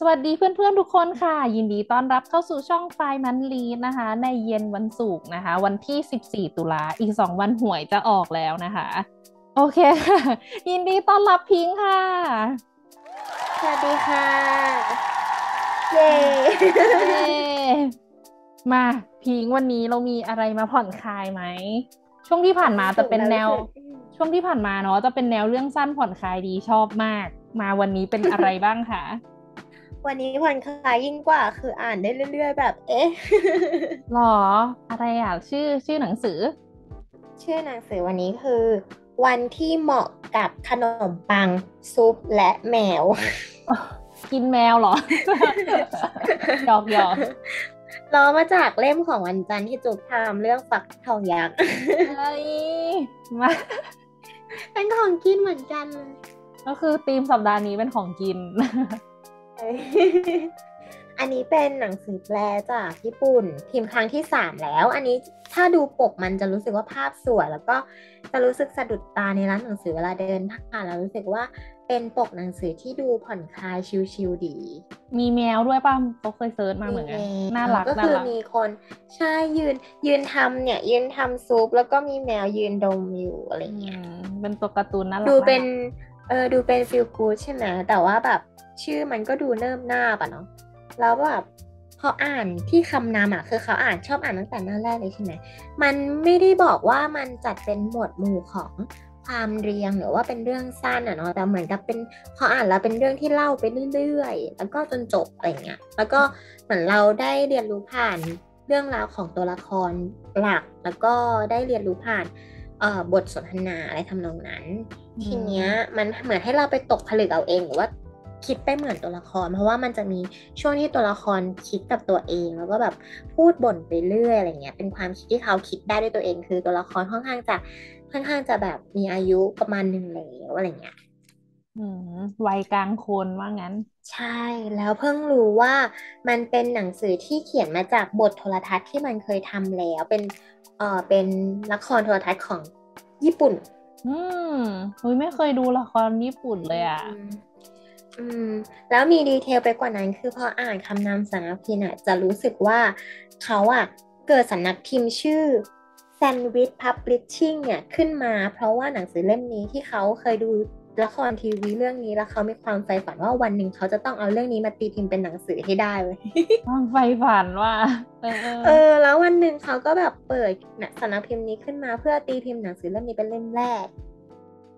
สวัสดีเพื่อนๆทุกคนค่ะ ยินดีต้อนรับเข้าสู่ช่องไฟมันลีดนะคะ ในเย็นวันศุกร์นะคะ วันที่ 14 ตุลาอีก 2 วันหวยจะออกแล้วนะคะ โอเคค่ะ ยินดีต้อนรับพิงค์ค่ะ สวัสดีค่ะ เย้เย้มาพิงค์วันนี้เรามีอะไรมาผ่อนคลายไหม ช่วงที่ผ่านมาจะเป็นแนว ช่วงที่ผ่านมาเนาะจะเป็นแนวเรื่องสั้นผ่อนคลายดีชอบมาก มาวันนี้เป็นอะไรบ้างคะ วันนี้ผ่อนคลายยิ่งกว่า คืออ่านได้เรื่อย ๆ แบบ เอ๊ะหรอ อะไรอะ ชื่อชื่อหนังสือ ชื่อหนังสือวันนี้คือ วันที่เหมาะกับขนมปัง ซุปและแมว กินแมวเหรอหยอกหยอกล้อมาจากเล่มของวันจันทร์ที่จุกทำเรื่องฝักทองยักษ์เฮ้ยมาเป็นของกินเหมือนกัน ก็คือธีมสัปดาห์นี้เป็นของกิน อันนี้เป็นหนังสือแปลจากญี่ปุ่น พิมพ์ครั้งที่สามแล้ว อันนี้ถ้าดูปกมันจะรู้สึกว่าภาพสวย แล้วก็จะรู้สึกสะดุดตาในร้านหนังสือเวลาเดินผ่านแล้วรู้สึกว่าเป็นปกหนังสือที่ดูผ่อนคลายชิลๆดี มีแมวด้วยป่ะเขาเคยเซิร์ชมาเหมือนกันแวน่ารักก็น่าคือรักมีคนใช่ยืนยืนทำเนี่ย ยืนทำซุปแล้วก็มีแมวยืนดมอยู่อะไรอืเงี้ยมเป็นตัวการ์ตูนน่ารักดูเป็นารัก เออดูเป็นฟิลกูใช่ไหมแต่ว่าแบบชื่อมันก็ดูเนิ่มหน้าปะเนาะแล้วแบบพออ่านที่คำนำอะคือเขาอ่านชอบอ่านตั้งแต่หน้าแรกเลยใช่ไหมมันไม่ได้บอกว่ามันจัดเป็นหมวดหมู่ของความเรียงหรือว่าเป็นเรื่องสั้นอะเนาะแต่เหมือนกับเป็นพออ่านแล้วเป็นเรื่องที่เล่าไปเรื่อยๆ แล้วก็จนจบอะไรเงี้ยแล้วก็เหมือนเราได้เรียนรู้ผ่านเรื่องราวของตัวละครหลัก แล้วก็ได้เรียนรู้ผ่าน บทสนทนาอะไรทำนองนั้นอืมทีเนี้ยมันเหมือนให้เราไปตกผลึกเอาเองหรือว่าคิดไปเหมือนตัวละคร เพราะว่ามันจะมีช่วงที่ตัวละครคิดกับตัวเอง แล้วก็แบบพูดบ่นไปเรื่อยอะไรเงี้ยเป็นความคิดที่เขาคิดได้ด้วยตัวเอง คือตัวละครค่อนข้างจะค่อนข้างจะแบบมีอายุประมาณหนึ่งแล้วอะไรเงี้ยอืมวัยกลางคนว่างั้น ใช่แล้วเพิ่งรู้ว่ามันเป็นหนังสือที่เขียนมาจากบทโทรทัศน์ที่มันเคยทำแล้วเป็น เอ่อเป็นละครโทรทัศน์ของญี่ปุ่น อืมอุ้ยไม่เคยดูละครญี่ปุ่นเลยอะอืมอืม แล้วมีดีเทลไปกว่านั้นคือพออ่านคำนำสำนักพิมพ์อะจะรู้สึกว่าเขาอะเกิดสำนักพิมพ์ชื่อ Sandwich Publishing เนี่ยขึ้นมา เพราะว่าหนังสือเล่มนี้ที่เขาเคยดู ละครทีวีเรื่องนี้แล้วเขามีความใฝ่ฝันว่าวันหนึ่งเขาจะต้องเอาเรื่องนี้มาตีพิมพ์เป็นหนังสือให้ได้เว้ยความใฝ่ฝันว่าเออเออเออ แล้ววันหนึ่งเขาก็แบบเปิดสำนักพิมพ์นี้ขึ้นมาเพื่อตีพิมพ์หนังสือเล่มนี้เป็นเล่มแรก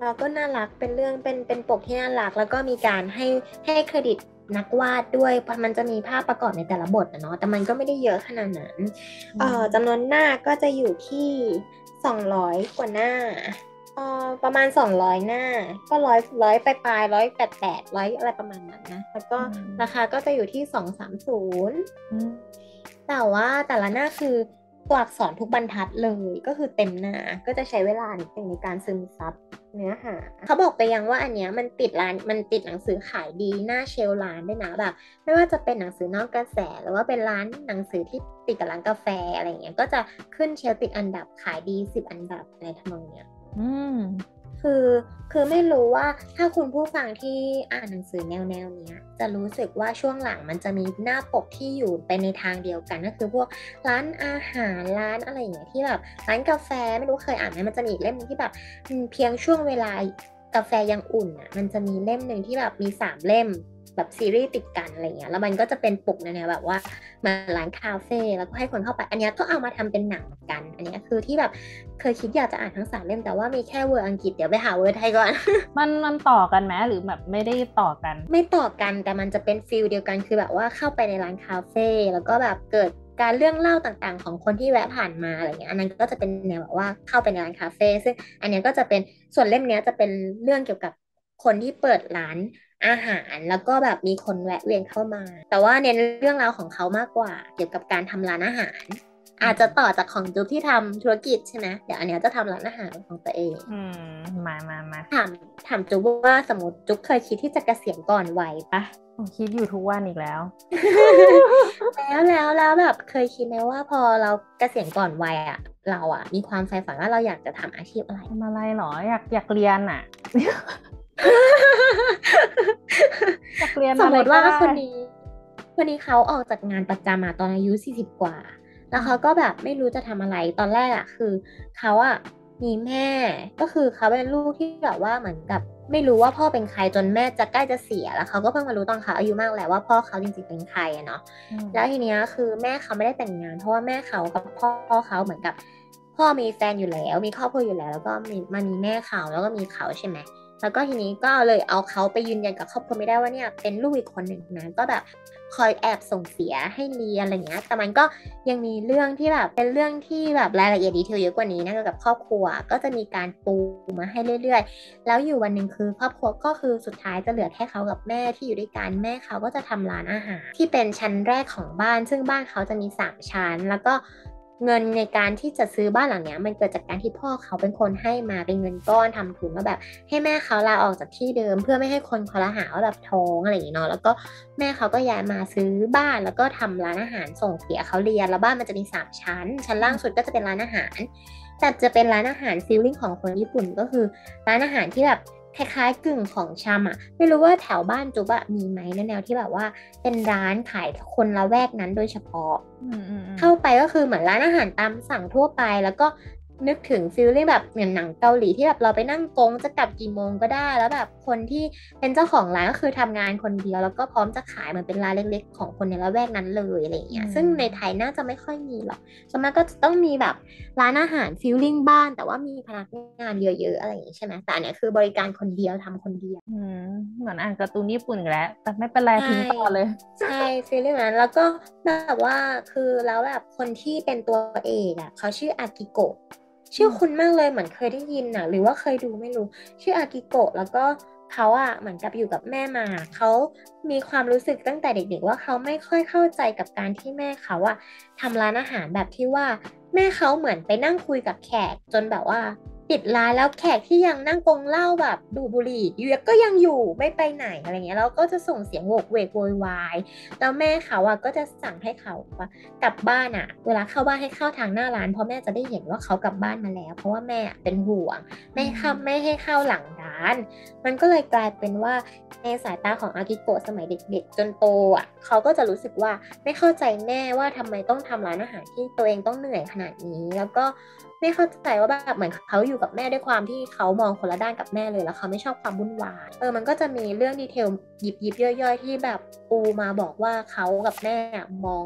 แล้วก็น่ารักเป็นเรื่องเป็นเป็นปกที่น่ารัก แล้วก็มีการให้ให้เครดิตนักวาดด้วยเพราะมันจะมีภาพประกอบในแต่ละบทนะเนาะแต่มันก็ไม่ได้เยอะขนาดนั้นเอ่อจำนวนหน้าก็จะอยู่ที่สองร้อยกว่าหน้า เอ่อประมาณสองร้อยหน้า ก็ร้อยร้อยปลายๆร้อยแปดแปดร้อยอะไรประมาณนั้นนะแล้วก็ราคาก็จะอยู่ที่สองสามศูนย์แต่ว่าแต่ละหน้าคือตัวอักษรทุกบรรทัดเลยก็คือเต็มหน้าก็จะใช้เวลานิดนึงในการซึมซับเนื้อหาเขาบอกไปยังว่าอันเนี้ยมันติดร้านมันติดหนังสือขายดีหน้าเชลฟ์ร้านด้วยนะแบบไม่ว่าจะเป็นหนังสือนอกกระแสหรือว่าเป็นร้านหนังสือที่ติดกับร้านกาแฟอะไรเงี้ยก็จะขึ้นเชลฟ์ติดอันดับขายดีสิบอันดับอะไรทำนองเนี้ย อืมคือคือไม่รู้ว่าถ้าคุณผู้ฟังที่อ่านหนังสือแนวแนวนี้จะรู้สึกว่าช่วงหลังมันจะมีหน้าปกที่อยู่ไปในทางเดียวกันก็คือพวกร้านอาหารร้านอะไรอย่างเงี้ยที่แบบร้านกาแฟไม่รู้เคยอ่านไหมมันจะมีอีกเล่มหนึงที่แบบเพียงช่วงเวลากาแฟยังอุ่นอะมันจะมีเล่มหนึ่งที่แบบมีสามเล่ม แบบซีรีส์ติดกันอะไรเงี้ยแล้วมันก็จะเป็นปกในแนวแบบว่ามาร้านคาเฟ่แล้วก็ให้คนเข้าไป อันเนี้ยก็เอามาทำเป็นหนังเหมือนกัน อันเนี้ยคือที่แบบเคยคิดอยากจะอ่านทั้งสามเล่มแต่ว่ามีแค่เวอร์อังกฤษเดี๋ยวไปหาเวอร์ไทยก่อน มันมันต่อกันไหมหรือแบบไม่ได้ต่อกัน ไม่ต่อกันแต่มันจะเป็น feel เดียวกันคือแบบว่าเข้าไปในร้านคาเฟ่แล้วก็แบบเกิดการเรื่องเล่าต่างๆ ของคนที่แวะผ่านมาอะไรเงี้ยอันนั้นก็จะเป็นแนวแบบว่าเข้าไปในร้านคาเฟ่ซึ่งอันนี้ก็จะเป็นส่วนเล่มนี้จะเป็นเรื่องเกี่ยวกับคนที่เปิดร้าน อาหารแล้วก็แบบมีคนแวะเวียนเข้ามา แต่ว่าเน้นเรื่องราวของเขามากกว่า เกี่ยวกับการทำร้านอาหาร อาจจะต่อจากของจุ๊บที่ทำธุรกิจใช่ไหมเดี๋ยวอันนี้จะทำร้านอาหารของตัวเองอืมมามามาถามถามจุ๊บว่าสมมติจุ๊บเคยคิดที่จะเกษียณก่อนวัยปะผมคิดอยู่ทุกวันอีกแล้ว แล้วแล้วแล้วแบบเคยคิดไหมว่าพอเราเกษียณก่อนวัยอะเราอะมีความใฝ่ฝันว่าเราอยากจะทำอาชีพอะไรทำอะไรหรออยากอยากเรียนอะ อยากเรียนสมอะไรมติว่าก็ได้คนนี้คนนี้เขาออกจากงานประจำมาตอนอายุสี่สิบกว่า แล้วเขาก็แบบไม่รู้จะทำอะไรตอนแรกอะคือเขาอะมีแม่ ก็คือเขาเป็นลูกที่แบบว่าเหมือนกับ ไม่รู้ว่าพ่อเป็นใครจนแม่จะใกล้จะเสียแล้วเขาก็เพิ่งมารู้ตอนเขาอายุมากแล้วว่าพ่อเขาจริงๆเป็นใครอะเนาะอืมแล้วทีเนี้ยคือแม่เขาไม่ได้แต่งงาน เพราะว่าแม่เขากับพ่อเขาเหมือนกับ พ่อมีแฟนอยู่แล้ว มีครอบครัวอยู่แล้ว แล้วก็มีมามีแม่เขาแล้วก็มีเขาใช่ไหม แล้วก็ทีนี้ก็เลยเอาเขาไปยืนยันกับครอบครัวไม่ได้ว่าเนี่ยเป็นลูกอีกคนหนึ่งนะก็แบบคอยแอบส่งเสียให้เรียนอะไรเงี้ย แต่มันก็ยังมีเรื่องที่แบบเป็นเรื่องที่แบบรายละเอียดดีเทลเยอะกว่านี้นะกับครอบครัวก็จะมีการปูมาให้เรื่อยๆ แล้วอยู่วันหนึ่งคือครอบครัวก็คือสุดท้ายจะเหลือแค่เขากับแม่ที่อยู่ด้วยกันแม่เขาก็จะทำร้านอาหารที่เป็นชั้นแรกของบ้าน ซึ่งบ้านเขาจะมีสามชั้น แล้วก็ เงินในการที่จะซื้อบ้านหลังเนี้ยมันเกิดจากการที่พ่อเขาเป็นคนให้มาเป็นเงินก้อนทำทุนว่าแบบ ให้แม่เขาลาออกจากที่เดิม เพื่อไม่ให้คนคอรหาว่าแบบท้องอะไรอย่างเงี้ยเนาะแล้วก็แม่เขาก็ย้ายมาซื้อบ้านแล้วก็ทำร้านอาหารส่งเสียเขาเรียนแล้วบ้านมันจะมีสามชั้น ชั้นล่างสุดก็จะเป็นร้านอาหาร แต่จะเป็นร้านอาหารฟีลลิ่งของคนญี่ปุ่นก็คือร้านอาหารที่แบบ คล้ายๆกึ่งของชำอะไม่รู้ว่าแถวบ้านจุ๊บอะมีไหมในแนวที่แบบว่า เป็นร้านขายคนละแวกนั้นโดยเฉพาะอืมอืมอืมเข้าไปก็คือเหมือนร้านอาหารตามสั่งทั่วไป แล้วก็ นึกถึงฟิลลิ่งแบบเหมือนหนังเกาหลีที่แบบเราไปนั่งกงจะกลับกี่โมงก็ได้ แล้วแบบคนที่เป็นเจ้าของร้านก็คือทำงานคนเดียวแล้วก็พร้อมจะขายเหมันเป็นร้านเล็ก ๆ ของคนในละแวกนั้นเลยอะไรอย่างเงี้ยซึ่งในไทยน่าจะไม่ค่อยมีหรอกส่วนมากก็จะต้องมีแบบร้านอาหารฟิลลิ่งบ้าน แต่ว่ามีพนักงานเยอะ ๆ อะไรอย่างงี้ใช่ไหมแต่อันเนี้ยคือบริการคนเดียวทำคนเดียวอืมเหมือนอ่านการ์ตูนญี่ปุ่นอีกแล้วแต่ไม่เป็นไรใช่ทิ้งต่อเลย ใช่ฟีลลิ่งนั้นแล้วก็แบบว่าคือแล้วแบบคนที่เป็นตัวเอกอะเขาชื่ออากิโกะ ชื่อคุณมากเลยเหมือนเคยได้ยินนะหรือว่าเคยดูไม่รู้ ชื่ออากิโกะแล้วก็เขาอะเหมือนกับอยู่กับแม่มา เขามีความรู้สึกตั้งแต่เด็ก ๆ ว่าเขาไม่ค่อยเข้าใจกับการที่แม่เขาอะทำร้านอาหารแบบที่ว่า แม่เขาเหมือนไปนั่งคุยกับแขกจนแบบว่า ปิดร้านแล้วแขกที่ยังนั่งกงเหล้าแบบดูบุหรี่อยู่ก็ยังอยู่ไม่ไปไหนอะไรเงี้ยแล้วก็จะส่งเสียงโวกเวกโวยวายแล้วแม่เขาอะก็จะสั่งให้เขาอะกลับบ้านอะเวลาเข้าบ้านให้เข้าทางหน้าร้านเพราะแม่จะได้เห็นว่าเขากลับบ้านมาแล้ว เพราะว่าแม่เป็นห่วงไม่ให้เข้าไม่ให้เข้าหลังร้าน มันก็เลยกลายเป็นว่าในสายตาของอากิโกะสมัยเด็ก ๆ จนโตอะเขาก็จะรู้สึกว่าไม่เข้าใจแม่ว่าทำไมต้องทำร้านอาหารที่ตัวเองต้องเหนื่อยขนาดนี้แล้วก็ ไม่เข้าใจว่าแบบเหมือนเขาอยู่กับแม่ด้วยความที่เขามองคนละด้านกับแม่เลยแล้วเขาไม่ชอบความวุ่นวายเออมันก็จะมีเรื่องดีเทลหยิบยิบย่อยๆ ที่แบบปูมาบอกว่าเขากับแม่มอง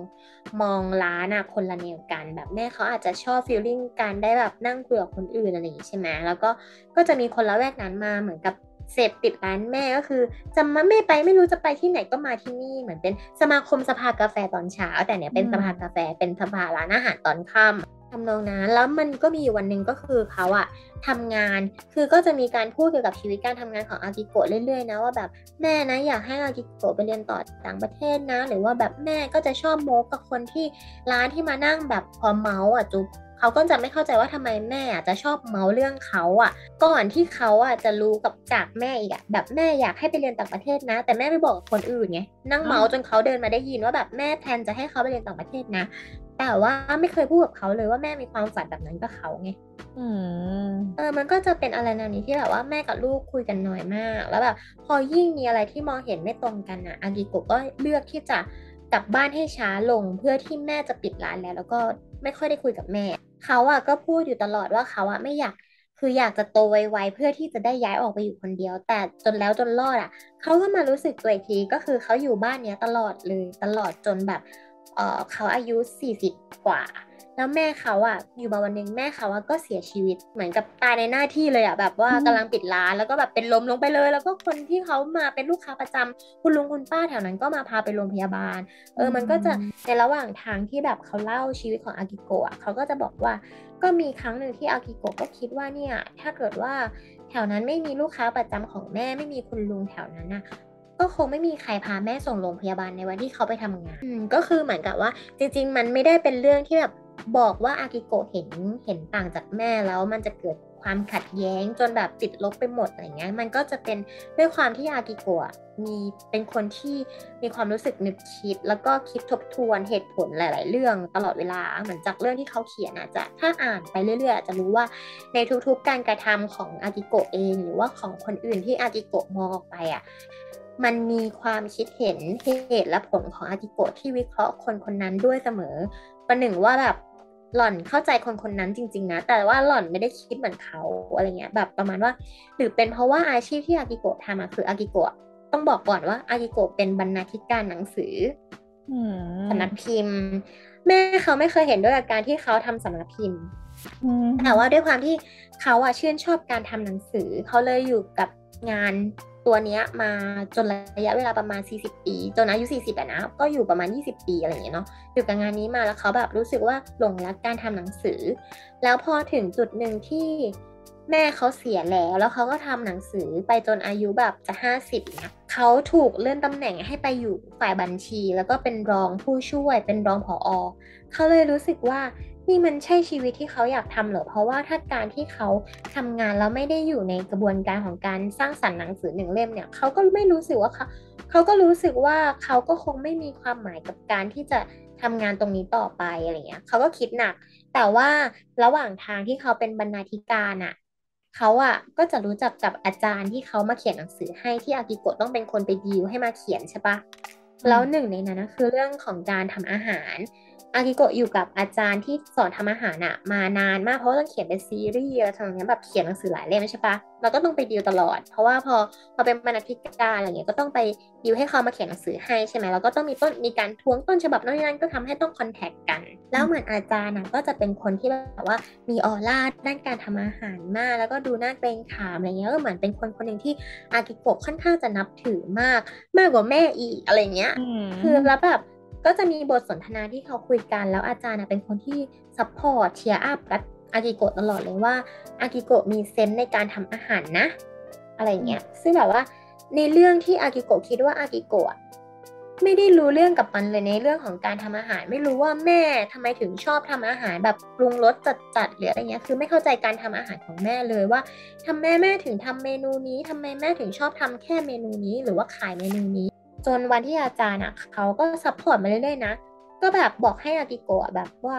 มองร้านอะคนละแนวกันแบบแม่เขาอาจจะชอบฟีลลิ่งการได้แบบนั่งคุยกับคนอื่นอะไรอย่างงี้ใช่ไหมแล้วก็ก็จะมีคนละแวกนั้นมาเหมือนกับเสพติดร้านแม่ก็คือจะมาไม่ไปไม่รู้จะไปที่ไหนก็มาที่นี่เหมือนเป็นสมาคมสภากาแฟตอนเช้า แต่เนี่ยเป็นสภากาแฟเป็นสภาร้านอาหารตอนค่ำ ทำนองนั้นแล้วมันก็มีอยู่วันหนึ่งก็คือเขาอะทำงาน คือก็จะมีการพูดเกี่ยวกับชีวิตการทำงานของอากิโกะเรื่อยๆนะว่าแบบแม่นะอยากให้อากิโกะไปเรียนต่อต่างประเทศนะ หรือว่าแบบแม่ก็จะชอบโม้กับคนที่ร้านที่มานั่งแบบพอเมาส์อะจุ๊บเขาก็จะไม่เข้าใจว่าทำไมแม่อะจะชอบเมาส์เรื่องเขาอะก่อนที่เขาอะจะรู้กับจากแม่อีกอะแบบแม่อยากให้ไปเรียนต่างประเทศนะ แต่แม่ไม่บอกกับคนอื่นไงนั่งเมาส์จนเขาเดินมาได้ยินว่าแบบแม่แทนจะให้เขาไปเรียนต่างประเทศนะ แต่ว่าไม่เคยพูดกับเขาเลยว่าแม่มีความฝันแบบนั้นกับเขาไงอืมเออ มันก็จะเป็นอะไรแนวนี้ที่แบบว่าแม่กับลูกคุยกันน้อยมาก แล้วแบบพอยิ่งมีอะไรที่มองเห็นไม่ตรงกันอะอากิโกะก็เลือกที่จะกลับบ้านให้ช้าลงเพื่อที่แม่จะปิดร้านแล้ว แล้วก็ไม่ค่อยได้คุยกับแม่ เขาอะก็พูดอยู่ตลอดว่าเขาอะไม่อยากคืออยากจะโตไวๆเพื่อที่จะได้ย้ายออกไปอยู่คนเดียว แต่จนแล้วจนรอดอะเขาก็มารู้สึกตัวอีกทีก็คือเขาอยู่บ้านเนี้ยตลอดเลยตลอดจนแบบ เออเขาอายุ 40 กว่า แล้วแม่เขาอะอยู่มาวันหนึ่งแม่เขาอะก็เสียชีวิตเหมือนกับตายในหน้าที่เลยอะแบบว่ากำลังปิดร้านแล้วก็แบบเป็นลมลงไปเลย แล้วก็คนที่เขามาเป็นลูกค้าประจำคุณลุงคุณป้าแถวนั้นก็มาพาไปโรงพยาบาล เออมันก็จะในระหว่างทางที่แบบเขาเล่าชีวิตของอากิโกะเขาก็จะบอกว่าก็มีครั้งหนึ่งที่อากิโกะก็คิดว่าเนี่ยถ้าเกิดว่าแถวนั้นไม่มีลูกค้าประจำของแม่ไม่มีคุณลุงแถวนั้นนะ ก็คงไม่มีใครพาแม่ส่งโรงพยาบาลในวันที่เขาไปทำงานก็คือเหมือนกับว่า จริง ๆ มันไม่ได้เป็นเรื่องที่แบบบอกว่าอากิโกะเห็นเห็นต่างจากแม่แล้วมันจะเกิดความขัดแย้งจนแบบติดลบไปหมดอะไรเงี้ยมันก็จะเป็นด้วยความที่อากิโกะมีเป็นคนที่มีความรู้สึกนึกคิด แล้วก็คิดทบทวนเหตุผลหลาย ๆ เรื่องตลอดเวลาเหมือนจากเรื่องที่เขาเขียนอาจจะถ้าอ่านไปเรื่อย ๆ อาจจะรู้ว่าในทุก ๆ การกระทำของอากิโกะเอง หรือว่าของคนอื่นที่อากิโกะมองออกไปอะ มันมีความคิดเห็นเหตุและผลของอากิโกะที่วิเคราะห์คนคนนั้นด้วยเสมอ ประหนึ่งว่าแบบหล่อนเข้าใจคนคนนั้นจริง ๆ นะ แต่ว่าหล่อนไม่ได้คิดเหมือนเขาอะไรเงี้ย แบบประมาณว่า หรือเป็นเพราะว่าอาชีพที่อากิโกะทำอะคืออากิโกะต้องบอกก่อนว่าอากิโกะเป็นบรรณาธิการหนังสือสำนักพิมพ์ แม่เขาไม่เคยเห็นด้วยกับการที่เขาทำสำนักพิมพ์แต่ว่าด้วยความที่เขาอะชื่นชอบการทำหนังสือ เขาเลยอยู่กับงาน ตัวเนี้ยมาจนระยะเวลาประมาณ 40 ปี จนอายุ 40อะนะ ก็อยู่ประมาณ 20 ปีอะไรอย่างเงี้ยเนาะอยู่กับงานนี้มาแล้วเขาแบบรู้สึกว่าหลงรักการทำหนังสือ แล้วพอถึงจุดหนึ่งที่แม่เขาเสียแล้ว แล้วเขาก็ทำหนังสือไปจนอายุแบบจะ 50เนี่ยเขาถูกเลื่อนตำแหน่งให้ไปอยู่ฝ่ายบัญชี แล้วก็เป็นรองผู้ช่วยเป็นรองผออเขาเลยรู้สึกว่า นี่มันใช่ชีวิตที่เขาอยากทำเหรอเพราะว่าถ้าการที่เขาทำงานแล้วไม่ได้อยู่ในกระบวนการของการสร้างสรรค์หนังสือหนึ่งเล่มเนี่ยเขาก็ไม่รู้สึกว่าเขาเขาก็รู้สึกว่าเขาก็คงไม่มีความหมายกับการที่จะทำงานตรงนี้ต่อไปอะไรเงี้ยเขาก็คิดหนัก แต่ว่าระหว่างทางที่เขาเป็นบรรณาธิการอะเขาอะก็จะรู้จักกับอาจารย์ที่เขามาเขียนหนังสือให้ที่อากิโกะต้องเป็นคนไปดีลให้มาเขียนใช่ปะแล้วหนึ่งในนั้นนะคือเรื่องของการทำอาหาร อากิโกะอยู่กับอาจารย์ที่สอนทำอาหารอะมานานมากเพราะต้องเขียนเป็นซีรีส์อะไรทำเนี้ยแบบเขียนหนังสือหลายเล่มใช่ปะเราก็ต้องไปดีลตลอด เพราะว่าพอพอเป็นบรรณาธิการอะไรเงี้ยก็ต้องไปดีลให้เขามาเขียนหนังสือให้ใช่ไหมแล้วก็ต้องมีต้นมีการทวงต้นฉบับนั่นนั่นก็ทำให้ต้องคอนแทคกัน แล้วเหมือนอาจารย์ก็จะเป็นคนที่แบบว่ามีออร่าด้านการทำอาหารมาก แล้วก็ดูน่าเกรงขามอะไรเงี้ยก็เหมือนเป็นคนคนหนึ่งที่อากิโกะค่อนข้างจะนับถือมาก มากกว่าแม่อีกอะไรเงี้ยคือแล้วแบบ ก็จะมีบทสนทนาที่เขาคุยกัน แล้วอาจารย์เป็นคนที่support cheer up กับอากิโกะตลอดเลยว่าอากิโกะมี sense ในการทำอาหารนะ อะไรเงี้ยซึ่งแบบว่าในเรื่องที่อากิโกะคิดว่าอากิโกะไม่ได้รู้เรื่องกับมันเลยในเรื่องของการทำอาหาร ไม่รู้ว่าแม่ทำไมถึงชอบทำอาหารแบบปรุงรสจัดๆหรืออะไรเงี้ยคือไม่เข้าใจการทำอาหารของแม่เลยว่าทำไมแม่แม่ถึงทำเมนูนี้ทำไมแม่ถึงชอบทำแค่เมนูนี้ หรือว่าขายเมนูนี้ จนวันที่อาจารย์อะเขาก็ support มาเรื่อยๆนะก็แบบบอกให้อากิโกะแบบว่า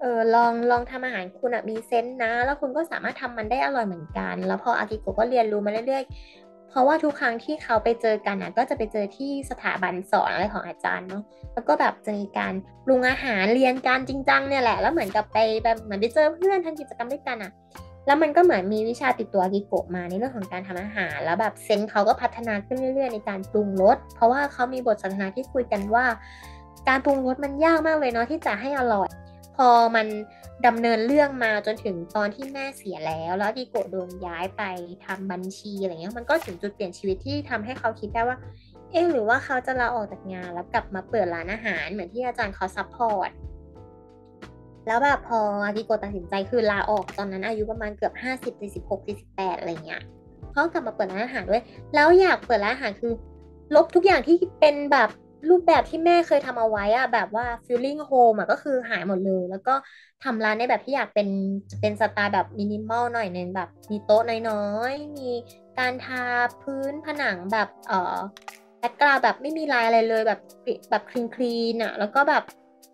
เออลองลองทำอาหารคุณอะมีเซนต์นะ แล้วคุณก็สามารถทำมันได้อร่อยเหมือนกัน แล้วพออากิโกะก็เรียนรู้มาเรื่อยๆ เพราะว่าทุกครั้งที่เขาไปเจอกันอะก็จะไปเจอที่สถาบันสอนอะไรของอาจารย์เนาะแล้วก็แบบจะมีการปรุงอาหารเรียนการจริงจังเนี่ยแหละแล้วเหมือนกับไปแบบเหมือนไปเจอเพื่อนทำกิจกรรมด้วยกันอะ แล้วมันก็เหมือนมีวิชาติดตัวกิโกะมาในเรื่องของการทำอาหาร แล้วแบบเซนเขาก็พัฒนาขึ้นเรื่อยๆ ในการปรุงรสเพราะว่าเขามีบทสนทนาที่คุยกันว่า การปรุงรสมันยากมากเลยเนาะที่จะให้อร่อย พอมันดำเนินเรื่องมาจนถึงตอนที่แม่เสียแล้ว แล้วอากิโกะโดนย้ายไปทำบัญชีอะไรเงี้ยมันก็ถึงจุดเปลี่ยนชีวิตที่ทำให้เขาคิดได้ว่าเอ๊หรือว่าเขาจะลาออกจากงานแล้วกลับมาเปิดร้านอาหารเหมือนที่อาจารย์เขา support แล้วแบบพออากิโกะตัดสินใจคือลาออกตอนนั้นอายุประมาณเกือบห้าสิบสี่สิบหกสอะไรเงี้ยเขากลับมาเปิดร้านอาหารด้วย แล้วอยากเปิดร้านอาหารคือ ลบทุกอย่างที่เป็นแบบรูปแบบที่แม่เคยทำเอาไว้อะแบบว่า feeling home อะก็คือหายหมดเลย แล้วก็ทำร้านในแบบที่อยากเป็นเป็นสไตล์แบบมินิมอลหน่อยนึงแบบ มีโต๊ะน้อยๆ มีการทาพื้นผนังแบบเอ่อแบ็กกราวแบบไม่มีลายอะไรเลยแบบแบบคลีนคลีนอะแล้วก็แบบ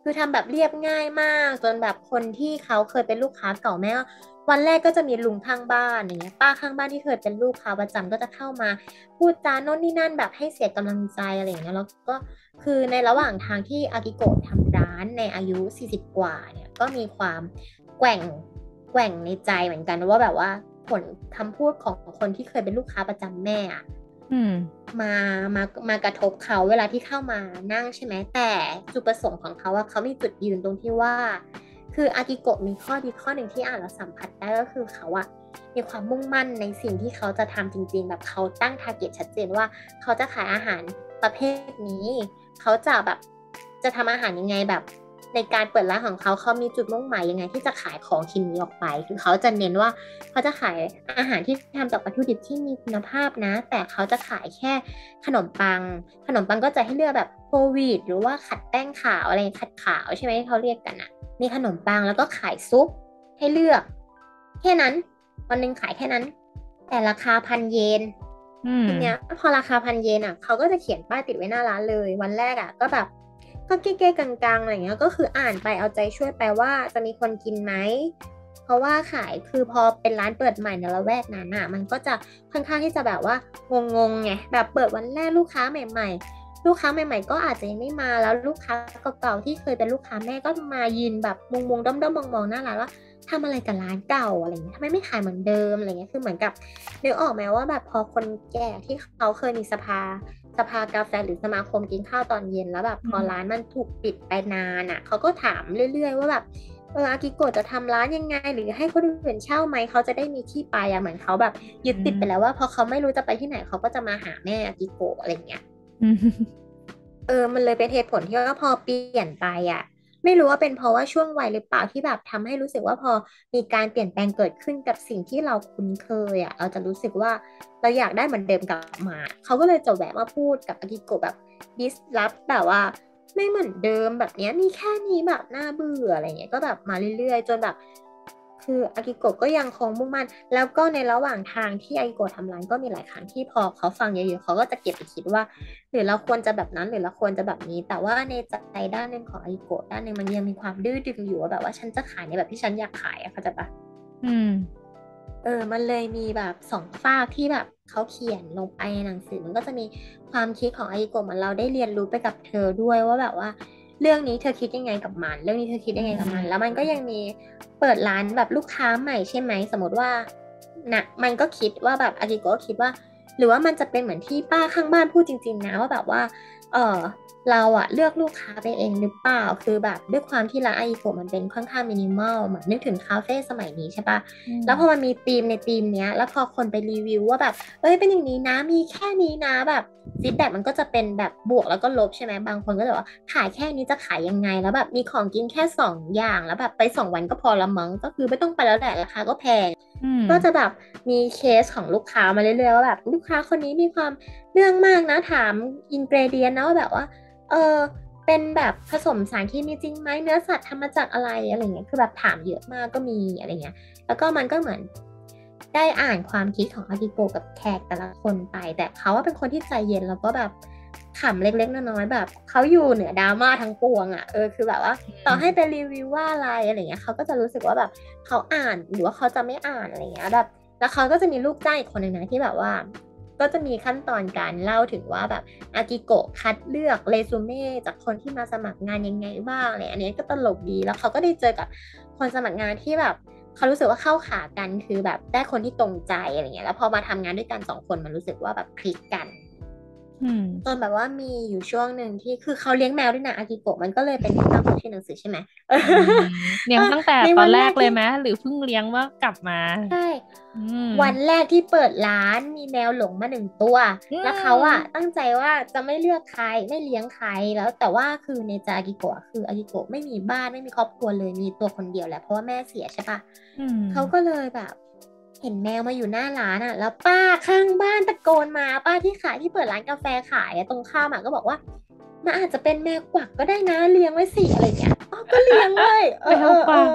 คือทำแบบเรียบง่ายมาก จนแบบคนที่เขาเคยเป็นลูกค้าเก่าแม่วันแรกก็จะมีลุงข้างบ้านอย่างเงี้ยป้าข้างบ้านที่เคยเป็นลูกค้าประจำก็จะเข้ามา พูดจาโน่นนี่นั่นแบบให้เสียกำลังใจอะไรอย่างเงี้ยแล้วก็คือในระหว่างทางที่อากิโกะทำร้านในอายุ 40 กว่าเนี่ยก็มีความแกว่งแกว่งในใจเหมือนกันว่าแบบว่าผลคำพูดของคนที่เคยเป็นลูกค้าประจำแม่อะ มามามากระทบเขาเวลาที่เข้ามานั่งใช่ไหมแต่จุดประสงค์ของเขาว่าเขามีจุดยืนตรงที่ว่า คืออากิโกะมีข้อดีข้อหนึ่งที่อ่านแล้วสัมผัสได้ก็คือเขาอะมีความมุ่งมั่นในสิ่งที่เขาจะทำจริง ๆ แบบเขาตั้งทาร์เก็ตชัดเจนว่า เขาจะขายอาหารประเภทนี้ เขาจะแบบจะทำอาหารยังไงแบบ ในการเปิดร้านของเขาเขามีจุดมุ่งหมายยังไง ที่จะขายของชิ้นนี้ออกไป คือเขาจะเน้นว่าเขาจะขายอาหารที่ทำจากวัตถุดิบที่มีคุณภาพนะ แต่เขาจะขายแค่ขนมปัง ขนมปังก็จะให้เลือกแบบโควิดหรือว่าขัดแป้งขาวอะไรขัดขาวใช่ไหมที่เขาเรียกกันอะมีขนมปังแล้วก็ขายซุปให้เลือก แค่นั้นวันหนึ่งขายแค่นั้น แต่ราคาพันเยนทีเนี้ยพอราคาพันเยนอะเขาก็จะเขียนป้ายติดไว้หน้าร้านเลย วันแรกอะ ก็แบบ ก็เก้ๆกลางๆอะไรเงี้ยก็คืออ่านไปเอาใจช่วยไปว่าจะมีคนกินไหมเพราะว่าขายคือพอเป็นร้านเปิดใหม่ในละแวกนั้นอะมันก็จะค่อนข้างที่จะแบบว่างงๆไงแบบเปิดวันแรกลูกค้าใหม่ ๆ ลูกค้าใหม่ ๆ ก็อาจจะยังไม่มาแล้วลูกค้าเก่าๆที่เคยเป็นลูกค้าแม่ก็มายืนแบบมงๆด้อมๆมองๆหน้าร้านว่า ทำอะไรกับร้านเก่าอะไรเงี้ยทำไมไม่ขายเหมือนเดิมอะไรเงี้ยคือเหมือนกับนึกออกไหมว่าแบบพอคนแก่ที่เขาเคยมีสภาสภากาแฟหรือสมาคมกินข้าวตอนเย็นแล้วแบบพอร้านมันถูกปิดไปนานอะเขาก็ถามเรื่อย ๆ ว่าแบบเอออากิโกะจะทำร้านยังไง หรือให้คนอื่นเช่าไหมเขาจะได้มีที่ไปอะเหมือนเขาแบบยึดติดไปแล้วว่าพอเขาไม่รู้จะไปที่ไหนเขาก็จะมาหาแม่อากิโกะอะไรเงี้ยเออ มันเลยเป็นเหตุผลที่ว่าพอเปลี่ยนไปอะ ไม่รู้ว่าเป็นเพราะว่าช่วงวัยหรือเปล่าที่แบบทำให้รู้สึกว่าพอมีการเปลี่ยนแปลงเกิดขึ้นกับสิ่งที่เราคุ้นเคยอะเราจะรู้สึกว่าเราอยากได้เหมือนเดิมกลับมาเขาก็เลยจะแวะมาพูดกับอากิโกะแบบดิสรับแบบว่าไม่เหมือนเดิมแบบนี้มีแค่นี้แบบน่าเบื่ออะไรเงี้ยก็แบบมาเรื่อยๆ จนแบบ คืออากิโกะก็ยังคงมุ่งมั่น แล้วก็ในระหว่างทางที่อากิโกะทำร้านก็มีหลายครั้งที่พอเขาฟังเยอะๆเขาก็จะเก็บไปคิดว่า หรือเราควรจะแบบนั้นหรือเราควรจะแบบนี้ แต่ว่าในใจด้านหนึ่งของอากิโกะด้านหนึ่งมันยังมีความดื้อดึงอยู่ว่าแบบว่าฉันจะขายในแบบที่ฉันอยากขายอะเข้าใจปะอืม เออ มันเลยมีแบบสองฝากที่แบบเขาเขียนลงไปในหนังสือมันก็จะมีความคิดของอากิโกะมันเราได้เรียนรู้ไปกับเธอด้วยว่าแบบว่า เรื่องนี้เธอคิดยังไงกับมัน เรื่องนี้เธอคิดยังไงกับมัน แล้วมันก็ยังมีเปิดร้านแบบลูกค้าใหม่ใช่ไหมสมมติว่านะมันก็คิดว่าแบบอากิโกะคิดว่า หรือว่ามันจะเป็นเหมือนที่ป้าข้างบ้านพูดจริง ๆ นะว่าแบบว่า เออ เราอะเลือกลูกค้าไปเองหรือเปล่า คือแบบด้วยความที่ร้านไอโกมันเป็นค่อนข้างมินิมอลเหมือนนึกถึงคาเฟ่สมัยนี้ใช่ปะแล้วพอมันมีธีมในธีมเนี้ย แล้วพอคนไปรีวิวว่าแบบ เอ้ยเป็นอย่างนี้นะมีแค่นี้นะแบบฟีดแบ็มันก็จะเป็นแบบบวกแล้วก็ลบใช่ไหมบางคนก็จะว่าขายแค่นี้จะขายยังไง แล้วแบบมีของกินแค่สองอย่างแล้วแบบไปสองวันก็พอละมั้งก็คือไม่ต้องไปแล้วแหละราคาก็แพงก็จะแบบมีเคสของลูกค้ามาเรื่อยๆว่าแบบลูกค้าคนนี้มีความเรื่องมากนะถามอินเกรเดียนนะว่าแบบว่า เออเป็นแบบผสมสารเคมีจริงไหมเนื้อสัตว์ทำมาจากอะไรอะไรเงี้ยคือแบบถามเยอะมากก็มีอะไรเงี้ย แล้วก็มันก็เหมือนได้อ่านความคิดของอากิโกกับแขกแต่ละคนไป แต่เขาว่าเป็นคนที่ใจเย็นแล้วก็แบบขำเล็กๆน้อยๆแบบเขาอยู่เหนือดราม่าทั้งปวงอะ่ะเออคือแบบว่าต่อให้ไปรีวิวว่าอะไรอะไรเงี้ยเขาก็จะรู้สึกว่าแบบเขาอ่านหรือว่าเขาจะไม่อ่านอะไรเงี้ยแบบแล้วเขาก็จะมีลูกจ้างอีกคนหนึ่งนะที่แบบว่า ก็จะมีขั้นตอนการเล่าถึงว่าแบบอากิโกะคัดเลือกเรซูเม่จากคนที่มาสมัครงานยังไงบ้างเนี่ยอันนี้ก็ตลกดีแล้วเขาก็ได้เจอกับคนสมัครงานที่แบบเขารู้สึกว่าเข้าขากันคือแบบได้คนที่ตรงใจอะไรเงี้ยแล้วพอมาทำงานด้วยกันสองคนมันรู้สึกว่าแบบคลิกกัน จนแบบว่ามีอยู่ช่วงหนึ่งที่คือเขาเลี้ยงแมวด้วยนะอากิโกะมันก็เลยเป็นที่ตั้งชื่อหนังสือใช่ไหมเลี้ยงตั้งแต่ตอนแรกเลยไหมหรือเพิ่งเลี้ยงว่ากลับมาใช่วันแรกที่เปิดร้านมีแมวหลงมาหนึ่งตัว แล้วเขาอะตั้งใจว่าจะไม่เลือกใครไม่เลี้ยงใครแล้วแต่ว่าคือในใจอากิโกะคืออากิโกะไม่มีบ้านไม่มีครอบครัวเลยมีตัวคนเดียวแหละเพราะว่าแม่เสียใช่ปะเขาก็เลยแบบ เห็นแมวมาอยู่หน้าร้านอะ แล้วป้าข้างบ้านตะโกนมา ป้าที่ขายที่เปิดร้านกาแฟขายตรงข้ามอะก็บอกว่า มันอาจจะเป็นแมวกวักก็ได้นะเลี้ยงไว้สิอะไรเงี้ยอ๋อก็เลี้ยงเลยเออเออ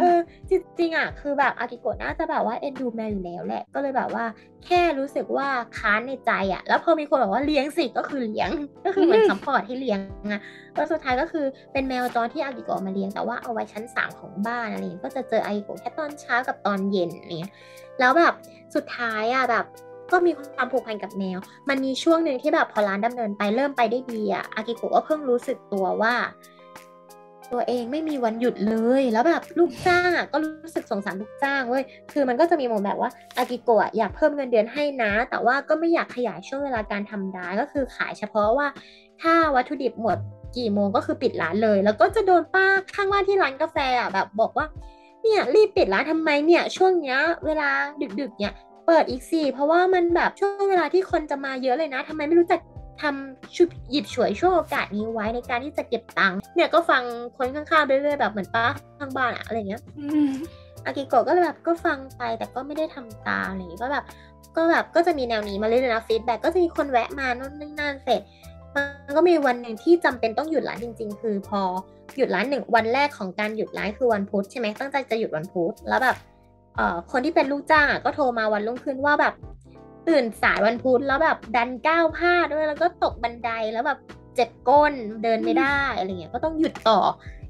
เออจริงๆอะคือแบบอากิโกะน่าจะแบบว่าเอ็นดูแมวอยู่แล้วแหละก็เลยแบบว่า แค่รู้สึกว่าค้านในใจอะ แล้วพอมีคนบอกว่าเลี้ยงสิก็คือเลี้ยงก็คือเหมือน support ให้เลี้ยงอะแล้วสุดท้ายก็คือเป็นแมวจรที่อากิโกะมาเลี้ยงแต่ว่าเอาไว้ชั้นสามของบ้านอะไรเงี้ยก็จะเจออากิโกะแค่ตอนเช้ากับตอนเย็นอะไรเงี้ยแล้วแบบสุดท้ายอะแบบ ก็มีความผูกพันกับแมว มันมีช่วงหนึ่งที่แบบพอร้านดำเนินไปเริ่มไปได้ดีอะอากิโกะก็เพิ่งรู้สึกตัวว่า ตัวเองไม่มีวันหยุดเลย แล้วแบบลูกจ้างก็รู้สึกสงสารลูกจ้างเว้ยคือมันก็จะมีโมแบบว่าอากิโกะอยากเพิ่มเงินเดือนให้นะ แต่ว่าก็ไม่อยากขยายช่วงเวลาการทำร้านก็คือขายเฉพาะว่า ถ้าวัตถุดิบหมดกี่โมงก็คือปิดร้านเลย แล้วก็จะโดนป้าข้างบ้านที่ร้านกาแฟอะแบบบอกว่าเนี่ยรีบปิดร้านทำไมเนี่ยช่วงเนี้ยเวลาดึกๆเนี่ย เปิดอีกสิเพราะว่ามันแบบช่วงเวลาที่คนจะมาเยอะเลยนะทำไมไม่รู้จักทำชุดหยิบฉวยช่วงโอกาสนี้ไว้ในการที่จะเก็บตังค์เนี่ยก็ฟังคนข้างๆไปเรื่อยๆแบบเหมือนป้าข้างบ้านอะอะไรเงี้ยอากิโกะก็เลยแบบก็ฟังไปแต่ก็ไม่ได้ทำตามอะไรอย่างงี้ก็แบบก็แบบก็จะมีแนวนี้มาเรื่อยๆนะ feedback ก็จะมีคนแวะมาโน่นนี่นั่นเสร็จมันก็มีวันหนึ่งที่จำเป็นต้องหยุดร้านจริง ๆ คือพอหยุดร้านหนึ่งวันแรกของการหยุดร้านคือวันพุธใช่ไหมตั้งใจจะหยุดวันพุธแล้วแบบ เอ่อคนที่เป็นลูกจ้างก็โทรมาวันรุ่งขึ้นว่าแบบ ตื่นสายวันพุธแล้วแบบดันก้าวพลาดด้วยแล้วก็ตกบันไดแล้วแบบเจ็บก้นเดินไม่ได้อะไรเงี้ยก็ต้องหยุดต่อ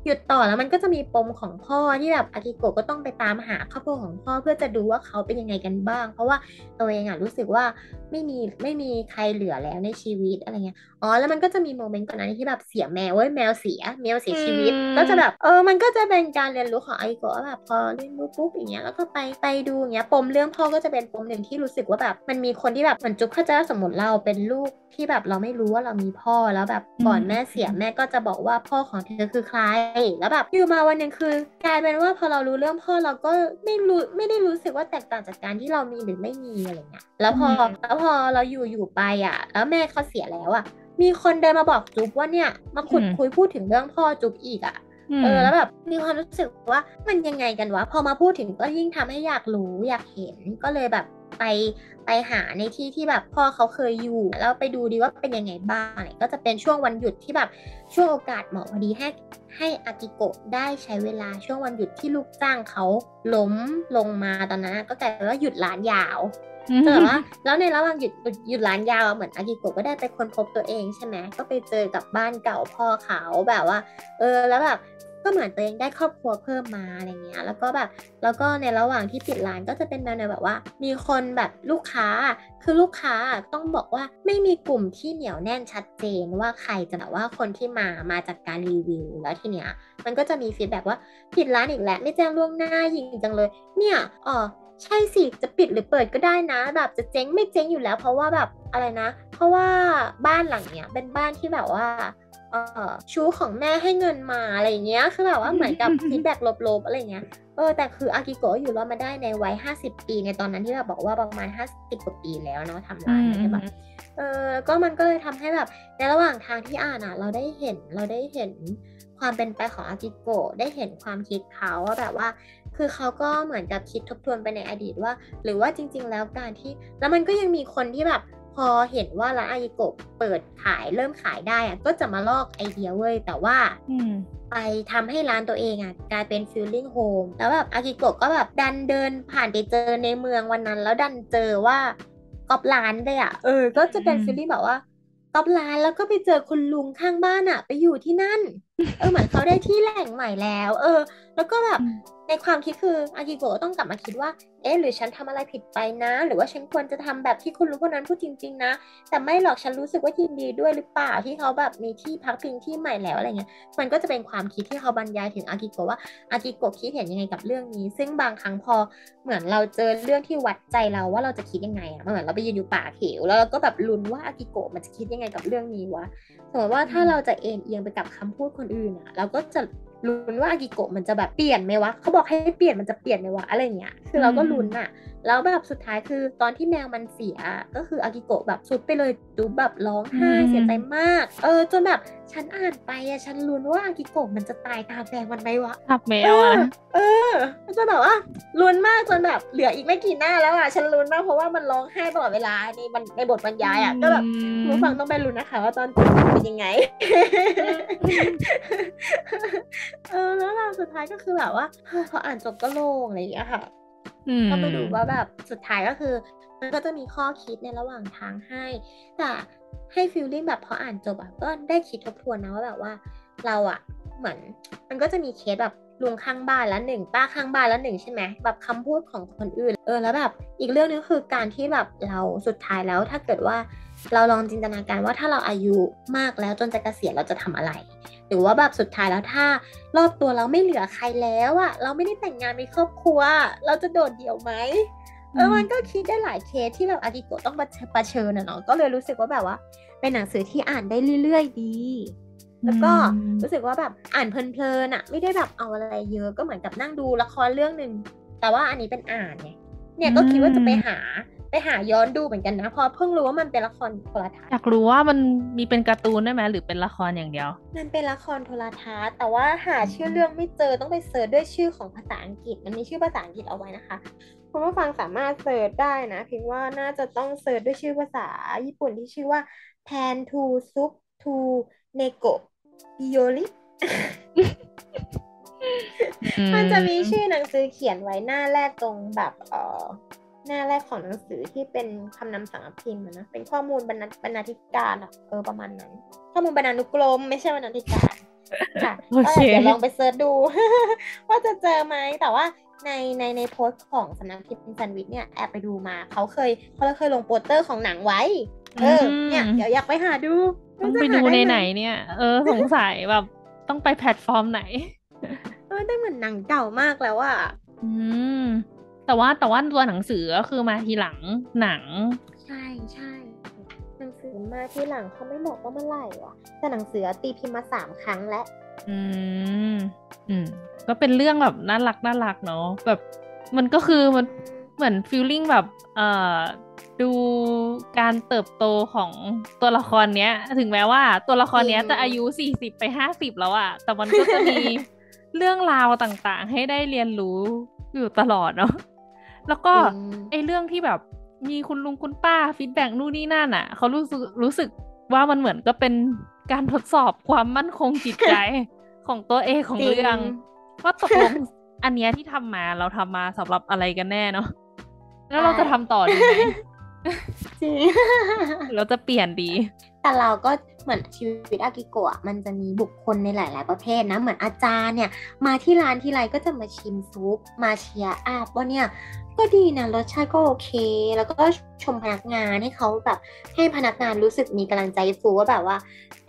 หยุดต่อแล้วมันก็จะมีปมของพ่อที่แบบอากิโกะก็ต้องไปตามหาครอบครัวของพ่อเพื่อจะดูว่าเขาเป็นยังไงกันบ้าง เพราะว่าตัวเองอะรู้สึกว่าไม่มีไม่มีใครเหลือแล้วในชีวิตอะไรเงี้ยอ๋อแล้วมันก็จะมีโมเมนต์ก่อนหน้านี้ที่แบบเสียแมวเว้ยแมวเสียแมวเสียชีวิต ก็จะแบบเออมันก็จะเป็นการเรียนรู้ของอากิโกะแบบพอเรียนรู้ปุ๊บอย่างเงี้ยแล้วก็ไปไปดูอย่างเงี้ยปมเรื่องพ่อก็จะเป็นปมหนึ่งที่รู้สึกว่าแบบมันมีคนที่แบบเหมือนจุ๊บเข้าใจว่าสมมติเราเป็นลูกที่แบบเราไม่รู้ว่าเรามีพ่อแล้วแบบก่อนแม่เสียแม่ก็จะบอกว่าพ่อของเธอคือใครแล้วแบบอยู่มาวันหนึ่งคือกลายเป็นว่าพอเรารู้เรื่องพ่อเราก็ไม่รู้ไม่ได้รู้สึกว่าแตกต่างจากการที่เรามีหรือไม่มีอะไรเงี้ยแล้วพอแล้วพอเราอยู่อยู่ไปอะ แล้วแม่เขาเสียแล้วอะ มีคนเดินมาบอกจุ๊บว่าเนี่ยมาขุดคุยพูดถึงเรื่องพ่อจุ๊บอีกอะเออแล้วแบบมีความรู้สึกว่ามันยังไงกันวะพอมาพูดถึงก็ยิ่งทำให้อยากรู้อยากเห็นก็เลยแบบ ไปไปหาในที่ที่แบบพ่อเขาเคยอยู่ แล้วไปดูดีว่าเป็นยังไงบ้างเนี่ยก็จะเป็นช่วงวันหยุดที่แบบช่วงโอกาสเหมาะพอดีให้ให้อากิโกะได้ใช้เวลาช่วงวันหยุดที่ลูกจ้างเขาล้มลงมาตอนนั้นก็กลายเป็นว่าหยุดร้านยาวแต่ว่าแล้วในระหว่างหยุดหยุดร้านยาวเหมือนอากิโกะก็ได้ไปค้นพบตัวเองใช่ไหมก็ไปเจอกับบ้านเก่าพ่อเขาแบบว่า เออแล้วแบบ ก็เหมือนตัวเองได้ครอบครัวเพิ่มมาอะไรเงี้ยแล้วก็แบบแล้วก็ในระหว่างที่ปิดร้านก็จะเป็นแนวแบบว่า มีคนแบบลูกค้า คือลูกค้าต้องบอกว่าไม่มีกลุ่มที่เหนียวแน่นชัดเจนว่าใครจะแบบว่าคนที่มามาจากการรีวิวแล้วทีเนี้ยมันก็จะมี feedback ว่าปิดร้านอีกแล้วไม่แจ้งล่วงหน้ายิงจังเลย เนี่ยอ๋อใช่สิ จะปิดหรือเปิดก็ได้นะ แบบจะเจ๊งไม่เจ๊งอยู่แล้ว เพราะว่าแบบอะไรนะ เพราะว่าบ้านหลังเนี้ยเป็นบ้านที่แบบว่า เออชูของแม่ให้เงินมาอะไรเงี้ยคือแบบว่าเหมือนกับ feedbackลบๆอะไรเงี้ยเออแต่คืออากิโกะอยู่รอดมาได้ในวัยห้าสิบปี ในตอนนั้นที่แบบบอกว่าประมาณห้าสิบกว่าปีแล้วเนาะทำร้านใช่ปะเออก็มันก็เลยทำให้แบบในระหว่างทางที่อ่านอะ เราได้เห็นเราได้เห็นความเป็นไปของอากิโกะได้เห็นความคิดเขาว่าแบบว่า คือเขาก็เหมือนกับคิดทบทวนไปในอดีตว่า หรือว่าจริง ๆ แล้วการที่ แล้วมันก็ยังมีคนที่แบบ พอเห็นว่าร้านอากิโกะเปิดขายเริ่มขายได้อะก็จะมาลอกไอเดียเว้ยแต่ว่าไปทำให้ร้านตัวเองอะกลายเป็น feeling home แล้วแบบอากิโกะก็แบบดันเดินผ่านไปเจอในเมืองวันนั้น แล้วดันเจอว่าก๊อบร้านเลยอะเออ ก็จะเป็น feeling แบบว่าก๊อบร้านแล้วก็ไปเจอคุณลุงข้างบ้านอะไปอยู่ที่นั่น เออเหมือนเขาได้ที่แหล่งใหม่แล้ว เออ แล้วก็แบบในความคิดคืออากิโกะต้องกลับมาคิดว่า เอ๊ะหรือฉันทำอะไรผิดไปนะ หรือว่าฉันควรจะทำแบบที่คุณลุงคนนั้นพูดจริง ๆ นะ แต่ไม่หรอกฉันรู้สึกว่ายินดีด้วยหรือเปล่าที่เขาแบบมีที่พักพิงที่ใหม่แล้วอะไรเงี้ย มันก็จะเป็นความคิดที่เขาบรรยายถึงอากิโกะว่าอากิโกะคิดเห็นยังไงกับเรื่องนี้ ซึ่งบางครั้งพอเหมือนเราเจอเรื่องที่วัดใจเราว่าเราจะคิดยังไงอะเหมือนเราไปยืนอยู่ป่าเขียวแล้วเราก็แบบลุ้นว่าอากิโกะมันจะคิดยังไงกับเรื่องนี้วะสมมติว่าถ้าเราจะเอ็นเอียงไปกับคำพูดคนอื่นอะเราก็จะ ลุ้นว่าอากิโกะมันจะแบบเปลี่ยนไหมวะเขาบอกให้เปลี่ยนมันจะเปลี่ยนไหมวะอะไรเงี้ยคือเราก็ลุ้นอะ แล้วแบบสุดท้ายคือตอนที่แมวมันเสียก็คืออากิโกะแบบสุดไปเลยดูแบบร้องไห้เสียใจมาก เออจนแบบฉันอ่านไปอะฉันลุ้นว่าอากิโกะมันจะตายตาแฟงมันไหมวะทับแมวอะเออจนแบบว่าลุ้นมากจนแบบเหลืออีกไม่กี่หน้าแล้วอะฉันลุ้นมากเพราะว่ามันร้องไห้ตลอดเวลาในมันในบทบรรยายอะก็แบบผู้ฟังต้องไปลุ้นนะคะ ว่าตอนจบเป็นยังไงเออแล้วเราสุดท้ายก็คือแบบว่าพออ่านจบก็โล่งอะไรอย่างเงี้ยค่ะ ก็ไปดูว่าแบบสุดท้ายก็คือ มันก็จะมีข้อคิดในระหว่างทางให้ แต่ให้ฟีลลิ่งแบบพออ่านจบอะก็ได้คิดทบทวนนะว่าแบบว่า เราอะเหมือน มันก็จะมีเคสแบบลุงข้างบ้านแล้วหนึ่งป้าข้างบ้านแล้วหนึ่งใช่ไหมแบบคำพูดของคนอื่น เออแล้วแบบอีกเรื่องนึงคือการที่แบบเราสุดท้ายแล้วถ้าเกิดว่า เราลองจินตนาการว่าถ้าเราอายุมากแล้วจนจะเกษียณเราจะทำอะไร หรือว่าแบบสุดท้ายแล้วถ้า รอบตัวเราไม่เหลือใครแล้วอะเราไม่ได้แต่งงานมีครอบครัว เราจะโดดเดี่ยวไหมเออมันก็คิดได้หลายเคสที่แบบอากิโกะต้องประเชิญนะเนาะก็เลยรู้สึกว่าแบบว่า เป็นหนังสือที่อ่านได้เรื่อยๆดี แล้วก็รู้สึกว่าแบบอ่านเพลินๆอะไม่ได้แบบเอาอะไรเยอะก็เหมือนกับนั่งดูละครเรื่องหนึ่งแต่ว่าอันนี้เป็นอ่านไงเนี่ยก็คิดว่าจะไปหา ไปหาย้อนดูเหมือนกันนะเพราะเพิ่งรู้ว่ามันเป็นละครโทรทัศน์อยากรู้ว่ามันมีเป็นการ์ตูนได้ไหมหรือเป็นละครอย่างเดียว มันเป็นละครโทรทัศน์ แต่ว่าหาชื่อเรื่องไม่เจอต้องไปเสิร์ชด้วยชื่อของภาษาอังกฤษ มันมีชื่อภาษาอังกฤษเอาไว้นะคะคุณผู้ฟังสามารถเสิร์ชได้นะเพียงว่าน่าจะต้องเสิร์ชด้วยชื่อภาษาญี่ปุ่นที่ชื่อว่า pan to soup to neko bioli มันจะมีชื่อหนังสือเขียนไว้หน้าแรกตรงแบบเออ หน้าแรกของหนังสือที่เป็นคำนำสำนักพิมพ์นะเป็นข้อมูลบรรณบรรณาธิการอะเออประมาณนั้น ข้อมูลบรรณานุกรม ไม่ใช่บรรณาธิการค่ะก็เดี๋ยวลองไป search ดู ว่าจะเจอไหมแต่ว่าในในในโพสต์ของสำนักพิมพ์ซันวิทเนี่ยแอบไปดูมาเขาเคยเขาเคยลงโปสเตอร์ของหนังไว้ เออเนี่ยเดี๋ยวอยากไปหาดูต้องไปดูในไหนเนี่ย เออสงสัยแบบต้องไปแพลตฟอร์มไหนเออได้เหมือนหนังเก่ามากแล้วอะอืม แต่ว่าแต่ว่าตัวหนังสือก็คือมาทีหลังหนัง ใช่ใช่หนังสือมาทีหลังเขาไม่บอกว่าเมื่อไหร่วะแต่หนังสือตีพิมพ์มาสามครั้งแล้วอืมอืมก็เป็นเรื่องแบบน่ารักน่ารักเนาะแบบมันก็คือมันเหมือนฟีลลิ่งแบบเอ่อดูการเติบโตของตัวละครเนี้ย ถึงแม้ว่าตัวละครเนี้ยจะอายุสี่สิบไปห้าสิบแล้วอะแต่มันก็จะมีเรื่องราวต่างๆ ให้ได้เรียนรู้อยู่ตลอดเนาะ แล้วก็ไอเรื่องที่แบบมีคุณลุงคุณป้าฟีดแบ็กนู่นนี่นั่นอะ เขารู้สึกรู้สึกว่ามันเหมือนก็เป็นการทดสอบความมั่นคงจิตใจของตัวเองของเรื่องว่าตกลงอันเนี้ยที่ทำมาเราทำมาสำหรับอะไรกันแน่เนาะแล้วเราจะทำต่อดีไหมจริงเราจะเปลี่ยนดี แต่เราก็เหมือนชีวิตอากิโกะมันจะมีบุคคลในหลาย ๆ ประเภทนะ เหมือนอาจารย์เนี่ย มาที่ร้านทีไรก็จะมาชิมซุป มา cheer up ว่าเนี่ยก็ดีนะรสชาติก็โอเค แล้วก็ชมพนักงานให้เขาแบบให้พนักงานรู้สึกมีกำลังใจฟูว่าแบบว่า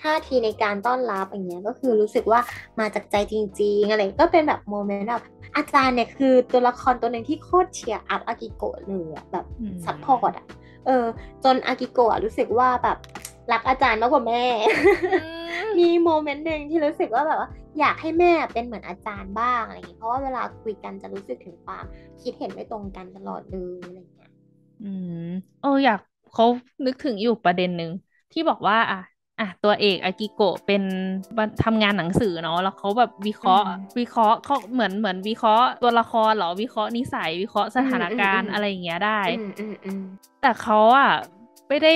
ท่าทีในการต้อนรับอย่างเงี้ยก็คือรู้สึกว่ามาจากใจจริง ๆ อะไรก็เป็นแบบ moment แบบอาจารย์เนี่ยคือตัวละครตัวหนึ่งที่โคตร cheer up อากิโกะเลยอะแบบsupport อะเออจนอากิโกะรู้สึกว่าแบบ รักอาจารย์มากกว่าแม่ มี moment หนึ่งที่รู้สึกว่าแบบว่า อยากให้แม่เป็นเหมือนอาจารย์บ้างอะไรอย่างเงี้ยเพราะว่าเวลาคุยกันจะรู้สึกถึงความคิดเห็นไม่ตรงกันตลอดเลยอะไรเงี้ยอืมเอออยากเขานึกถึงอยู่ประเด็นหนึ่งที่บอกว่า อะอะตัวเอกอากิโกะเป็นทำงานหนังสือเนาะแล้วเขาแบบวิเคราะห์ วิเคราะห์เขาเหมือนเหมือนวิเคราะห์ตัวละครเหรอวิเคราะห์นิสัยวิเคราะห์สถานการณ์อะไรอย่างเงี้ยได้แต่เขาอะไม่ได้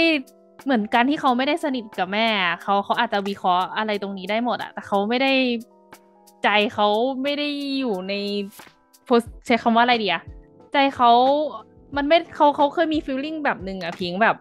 เหมือนการที่เขาไม่ได้สนิทกับแม่เขาเขาอาจจะวิเคราะห์อะไรตรงนี้ได้หมดอะแต่เขาไม่ได้ใจเขาไม่ได้อยู่ในใช้คำว่าอะไรดีอะใจเขามันไม่เขาเขาเคยมีฟีลลิ่งแบบหนึ่งอะพิงแบบ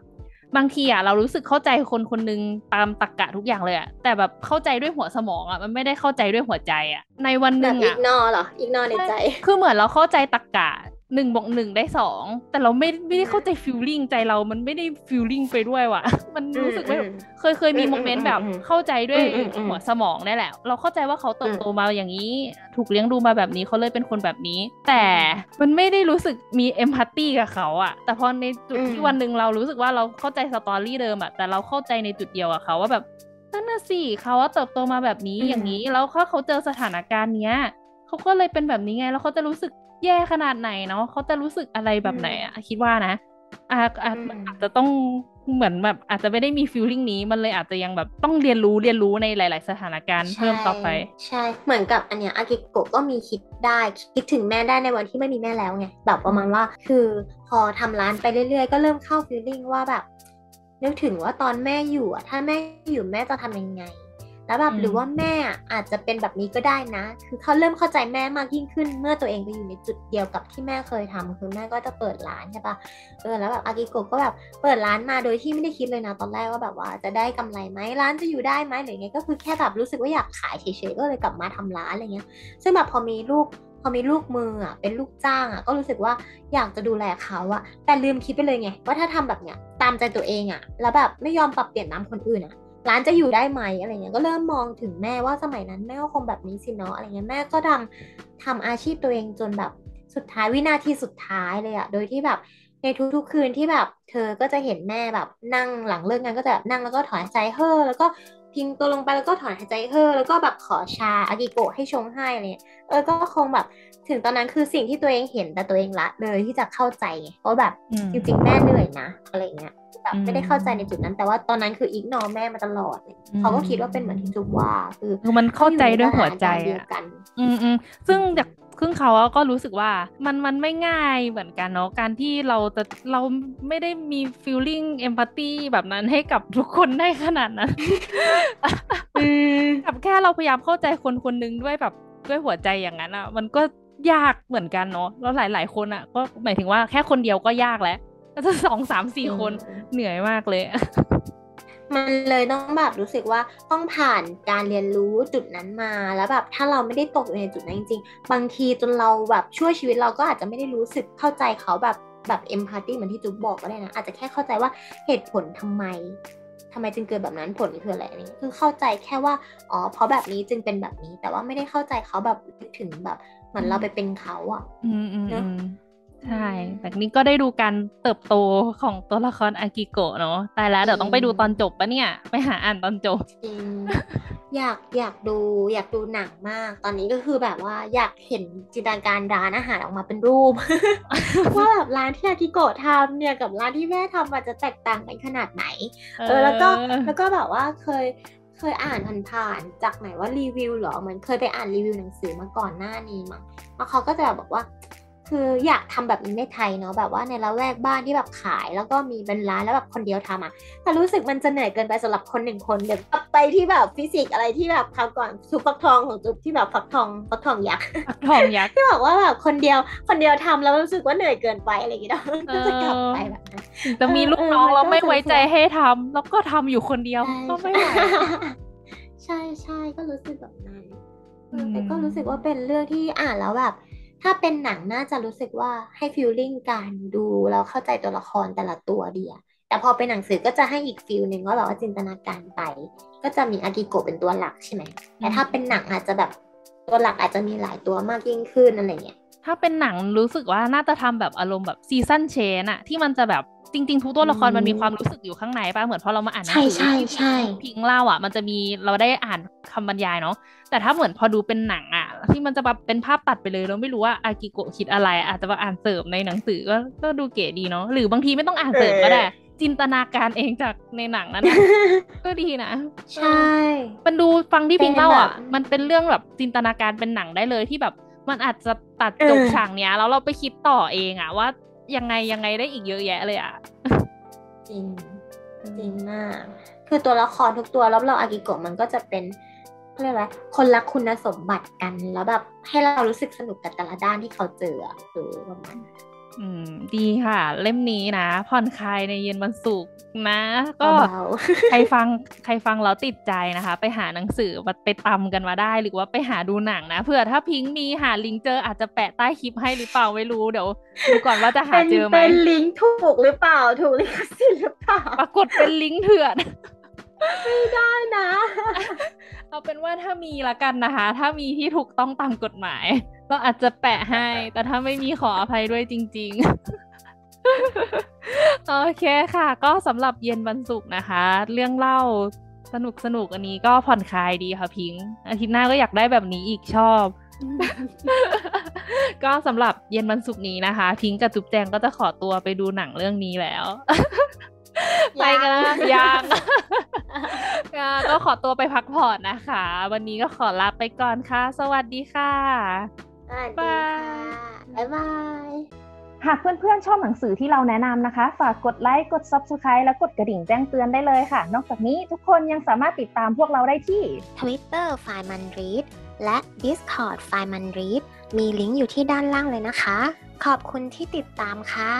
บางทีอะเรารู้สึกเข้าใจคนคนนึงตามตรกกะทุกอย่างเลยอะแต่แบบเข้าใจด้วยหัวสมองอะมันไม่ได้เข้าใจด้วยหัวใจอะในวันหนึ่งอะอีกนอเหรออีกนอในใจ คือเหมือนเราเข้าใจตรรกะ หนึ่งบวกหนึ่งได้สองแต่เราไม่ไม่ได้เข้าใจ feeling ใจเรามันไม่ได้ feeling ไปด้วยว่ะ มันรู้สึกว่าเคยเคยมี moment แบบเข้าใจด้วยหัวสมองนี่แหละ เราเข้าใจว่าเขาเติบโตมาอย่างนี้ ถูกเลี้ยงดูมาแบบนี้เขาเลยเป็นคนแบบนี้ แต่มันไม่ได้รู้สึกมี empathy กับเขาอะแต่พอในจุดที่วันหนึ่งเรารู้สึกว่าเราเข้าใจ story เดิมอะแต่เราเข้าใจในจุดเดียวกับเขาว่าแบบนั่นน่ะสิเขาว่าเติบโตมาแบบนี้อย่างนี้ แล้วถ้าเขาเจอสถานการณ์เนี้ยเขาก็เลยเป็นแบบนี้ไง แล้วเขาจะรู้สึก แย่ขนาดไหนเนาะเขาจะรู้สึกอะไรแบบไหนอะคิดว่านะอาอาอาจจะต้องเหมือนแบบอาจจะไม่ได้มีฟีลลิ่งนี้มันเลยอาจจะยังแบบต้องเรียนรู้เรียนรู้ในหลาย ๆ สถานการณ์เพิ่มต่อไป ใช่เหมือนกับอันเนี้ยอากิโกะก็มีคิดได้คิดถึงแม่ได้ในวันที่ไม่มีแม่แล้วไงแบบประมาณว่าคือพอทำร้านไปเรื่อย ๆ ก็เริ่มเข้าฟีลลิ่งว่าแบบนึกถึงว่าตอนแม่อยู่อะถ้าแม่อยู่แม่จะทำยังไง แล้วแบบหรือว่าแม่อาจจะเป็นแบบนี้ก็ได้นะ คือเขาเริ่มเข้าใจแม่มากยิ่งขึ้น เมื่อตัวเองไปอยู่ในจุดเดียวกับที่แม่เคยทำคือแม่ก็จะเปิดร้านใช่ปะเออแล้วแบบอากิโกะก็แบบเปิดร้านมาโดยที่ไม่ได้คิดเลยนะตอนแรกว่าแบบว่าจะได้กำไรไหมร้านจะอยู่ได้ไหมหรือไงก็คือแค่แบบรู้สึกว่าอยากขายเฉยๆก็เลยกลับมาทำร้านอะไรเงี้ย ซึ่งแบบพอมีลูกพอมีลูกมืออะเป็นลูกจ้างอะก็รู้สึกว่าอยากจะดูแลเขาอะแต่ลืมคิดไปเลยไงว่าถ้าทำแบบเนี้ยตามใจตัวเองอะแล้วแบบไม่ยอมปรับเปลี่ยนน้ำคนอื่นอะ ร้านจะอยู่ได้ไหมอะไรเงี้ยก็เริ่มมองถึงแม่ว่าสมัยนั้นแม่ก็คงแบบนี้สิเนาะอะไรเงี้ยแม่ก็ทำทำอาชีพตัวเองจนแบบสุดท้ายวินาทีสุดท้ายเลยอะโดยที่แบบในทุกๆคืนที่แบบ เธอก็จะเห็นแม่แบบนั่งหลังเลิกงานก็จะนั่งแล้วก็ถอนใจเฮ้อแล้วก็ทิ้งตัวลงไปแล้วก็ถอนหายใจเฮ้อแล้วก็แบบขอชาอากิโกะให้ชงให้อะไรเงี้ยเออก็คงแบบถึงตอนนั้นคือสิ่งที่ตัวเองเห็นแต่ตัวเองละเลยที่จะเข้าใจไงเพราะแบบอืมจริงๆแม่เหนื่อยนะอะไรเงี้ย แบบอืมไม่ได้เข้าใจในจุดนั้น แต่ว่าตอนนั้นคืออีกนอแม่มาตลอดเลยอืมเขาก็คิดว่าเป็นเหมือนที่จุ๊บว่า คือคือมันเข้าใจด้วยหัวใจเขาอยู่ในสถานการณ์เดียอะวกัน อืมอืมซึ่งจากซึ่งเขาอะก็รู้สึกว่ามันมันไม่ง่ายเหมือนกันเนาะการที่เราจะเราไม่ได้มี feeling empathy แบบนั้นให้กับทุกคนได้ขนาดนั้นกับแค่เราพยายามเข้าใจคนคนหนึงด้วยแบบด้วยหัวใจอย่างนั้นอะมันก็ยากเหมือนกันเนาะแล้วหลาย ๆ คนอะก็หมายถึงว่าแค่คนเดียวก็ยากแล้ว แล้วจะสองสามสี่คนอืมเหนื่อยมากเลย มันเลยต้องแบบรู้สึกว่าต้องผ่านการเรียนรู้จุดนั้นมาแล้วแบบถ้าเราไม่ได้ตกอยู่ในจุดนั้นจริง ๆ บางทีจนเราแบบช่วยชีวิตเราก็อาจจะไม่ได้รู้สึกเข้าใจเขาแบบแบบเอมพัตตีเหมือนที่จุ๊บบอกก็ได้นะอาจจะแค่เข้าใจว่าเหตุผลทำไมทำไมจึงเกิดแบบนั้นผลคืออะไรนี่คือเข้าใจแค่ว่าอ๋อเพราะแบบนี้จึงเป็นแบบนี้ แต่ว่าไม่ได้เข้าใจเขาแบบถึงแบบเหมือนเราไปเป็นเขาอะอืมอืมเนอะอืม ใช่แต่นี้ก็ได้ดูการเติบโตของตัวละครอากิโกะเนาะตายแล้วเดี๋ยวต้องไปดูตอนจบปะเนี่ย ไปหาอ่านตอนจบจริงอยากอยากดูอยากดูหนังมาก ตอนนี้ก็คือแบบว่าอยากเห็นจินตนาการร้านอาหารออกมาเป็นรูป ว่าแบบร้านที่อากิโกะทำเนี่ยกับร้านที่แม่ทำมันจะแตกต่างกันขนาดไหน เออแล้วก็แล้วก็แบบว่าเคยเคยอ่านผ่านๆจากไหนว่ารีวิวเหรอเหมือนเคยไปอ่านรีวิวหนังสือมาก่อนหน้านี้มั้งแล้วเขาก็จะแบบบอกว่า คืออยากทำแบบนี้ในไทยเนาะแบบว่าในละแวกบ้านที่แบบขาย แล้วก็มีเป็นร้านแล้วแบบคนเดียวทำอะแต่รู้สึกมันจะเหนื่อยเกินไปสำหรับคนหนึ่งคนเดี๋ยวกลับไปที่แบบฟิสิกส์อะไรที่แบบคราวก่อนซุปฟักทองของจุ๊บที่แบบฟักทองฟักทองยักษ์ฟักทองยักษ์ที่บอกว่าแบบคนเดียวคนเดียวทำแล้วรู้สึกว่าเหนื่อยเกินไปอะไรอย่างเงี้ยเอก็อจะกลับไปแบบนั้นจะมีลูกเออน้องมันก็เราไม่ไว้ใจสวยๆให้ทำแล้วก็ทำอยู่คนเดียวก็ไม่ไหวใช่ใช่ก็รู้สึกแบบนั้นเอออืมแต่ก็รู้สึกว่าเป็นเรื่องที่อ่านแล้วแบบ ถ้าเป็นหนังน่าจะรู้สึกว่าให้ฟีลลิ่งการดูแล้วเข้าใจตัวละครแต่ละตัวดีอะแต่พอเป็นหนังสือก็จะให้อีกฟีลหนึ่งว่าแบบว่าจินตนาการไป ก็จะมีอากิโกะเป็นตัวหลักใช่ไหมแต่ถ้าเป็นหนังอาจจะแบบตัวหลักอาจจะมีหลายตัวมากยิ่งขึ้นอะไรเงี้ยถ้าเป็นหนังรู้สึกว่าน่าจะทำแบบอารมณ์แบบซีซันเชนอะที่มันจะแบบ จริง ๆ ทุกตัวละครอืมมันมีความรู้สึกอยู่ข้างในป่ะเหมือนพอเรามาอ่านหนังใช่สืใช่ที่ใช่พิงเล่าอะ มันจะมีเราได้อ่านคำบรรยายเนาะแต่ถ้าเหมือนพอดูเป็นหนังอะ ที่มันจะแบบเป็นภาพตัดไปเลยเราไม่รู้ว่าอากิโกะคิดอะไรอาจจะมาอ่านเสริมในหนังสือก็ก็ดูเก๋ดีเนาะหรือบางทีไม่ต้องอ่านเสริมก็ได้จินตนาการเองจากในหนังนั้นนะก็ดีนะ ใช่ มันดูฟังที่พิงเล่าอะเป็นแบบมันเป็นเรื่องแบบจินตนาการเป็นหนังได้เลยที่แบบ มันอาจจะตัดจบเออฉากเนี้ยแล้วเราไปคิดต่อเองอะว่า ยังไงยังไงได้อีกเยอะแยะเลยอะ จริง จริงมาก คือตัวละครทุกตัวรอบๆอากิโกะมันก็จะเป็นเขาเรียกว่าคนละคุณสมบัติกันแล้วแบบให้เรารู้สึกสนุกกับแต่ละด้านที่เขาเจอคืออประมาณนั้น อืม ดีค่ะ เล่มนี้นะ ผ่อนคลายในเย็นวันศุกร์นะ ก็เบาใครฟังใครฟังแล้วติดใจนะคะ ไปหาหนังสือมาไปตำกันมาได้ หรือว่าไปหาดูหนังนะเผื่อถ้าพิงค์มีหาลิงก์เจออาจจะแปะใต้คลิปให้หรือเปล่าไม่รู้เดี๋ยวดูก่อนว่าจะหาเป็นเจอไหมเป็นลิงก์ถูกหรือเปล่าถูกลิขสิทธิ์หรือเปล่าปรากฏเป็นลิงก์เถื่อน ได้นะ เอาเป็นว่าถ้ามีละกันนะคะ ถ้ามีที่ถูกต้องตามกฎหมายเราอาจจะแปะให้ แต่ถ้าไม่มีขออภัยด้วยจริง ๆ โอเคค่ะ ก็สำหรับเย็นวันศุกร์นะคะ เรื่องเล่าสนุกสนุกๆอันนี้ก็ผ่อนคลายดีค่ะพิงค์อาทิตย์หน้าก็อยากได้แบบนี้อีกชอบ ก็สำหรับเย็นวันศุกร์นี้นะคะ พิงค์กับจุ๊บแจงก็จะขอตัวไปดูหนังเรื่องนี้แล้ว ไปกันนะยังอ่า ก็ขอตัวไปพักผ่อนนะคะ วันนี้ก็ขอลาไปก่อนค่ะ สวัสดีค่ะสวัสดีค่ะบ๊ายบายหากเพื่อนๆชอบหนังสือที่เราแนะนำนะคะ ฝากกดไลค์ กด Subscribe และกดกระดิ่งแจ้งเตือนได้เลยค่ะ นอกจากนี้ทุกคนยังสามารถติดตามพวกเราได้ที่ Twitter ไฟมันรีดและ Discord ไฟมันรีดมีลิงก์อยู่ที่ด้านล่างเลยนะคะ ขอบคุณที่ติดตามค่ะ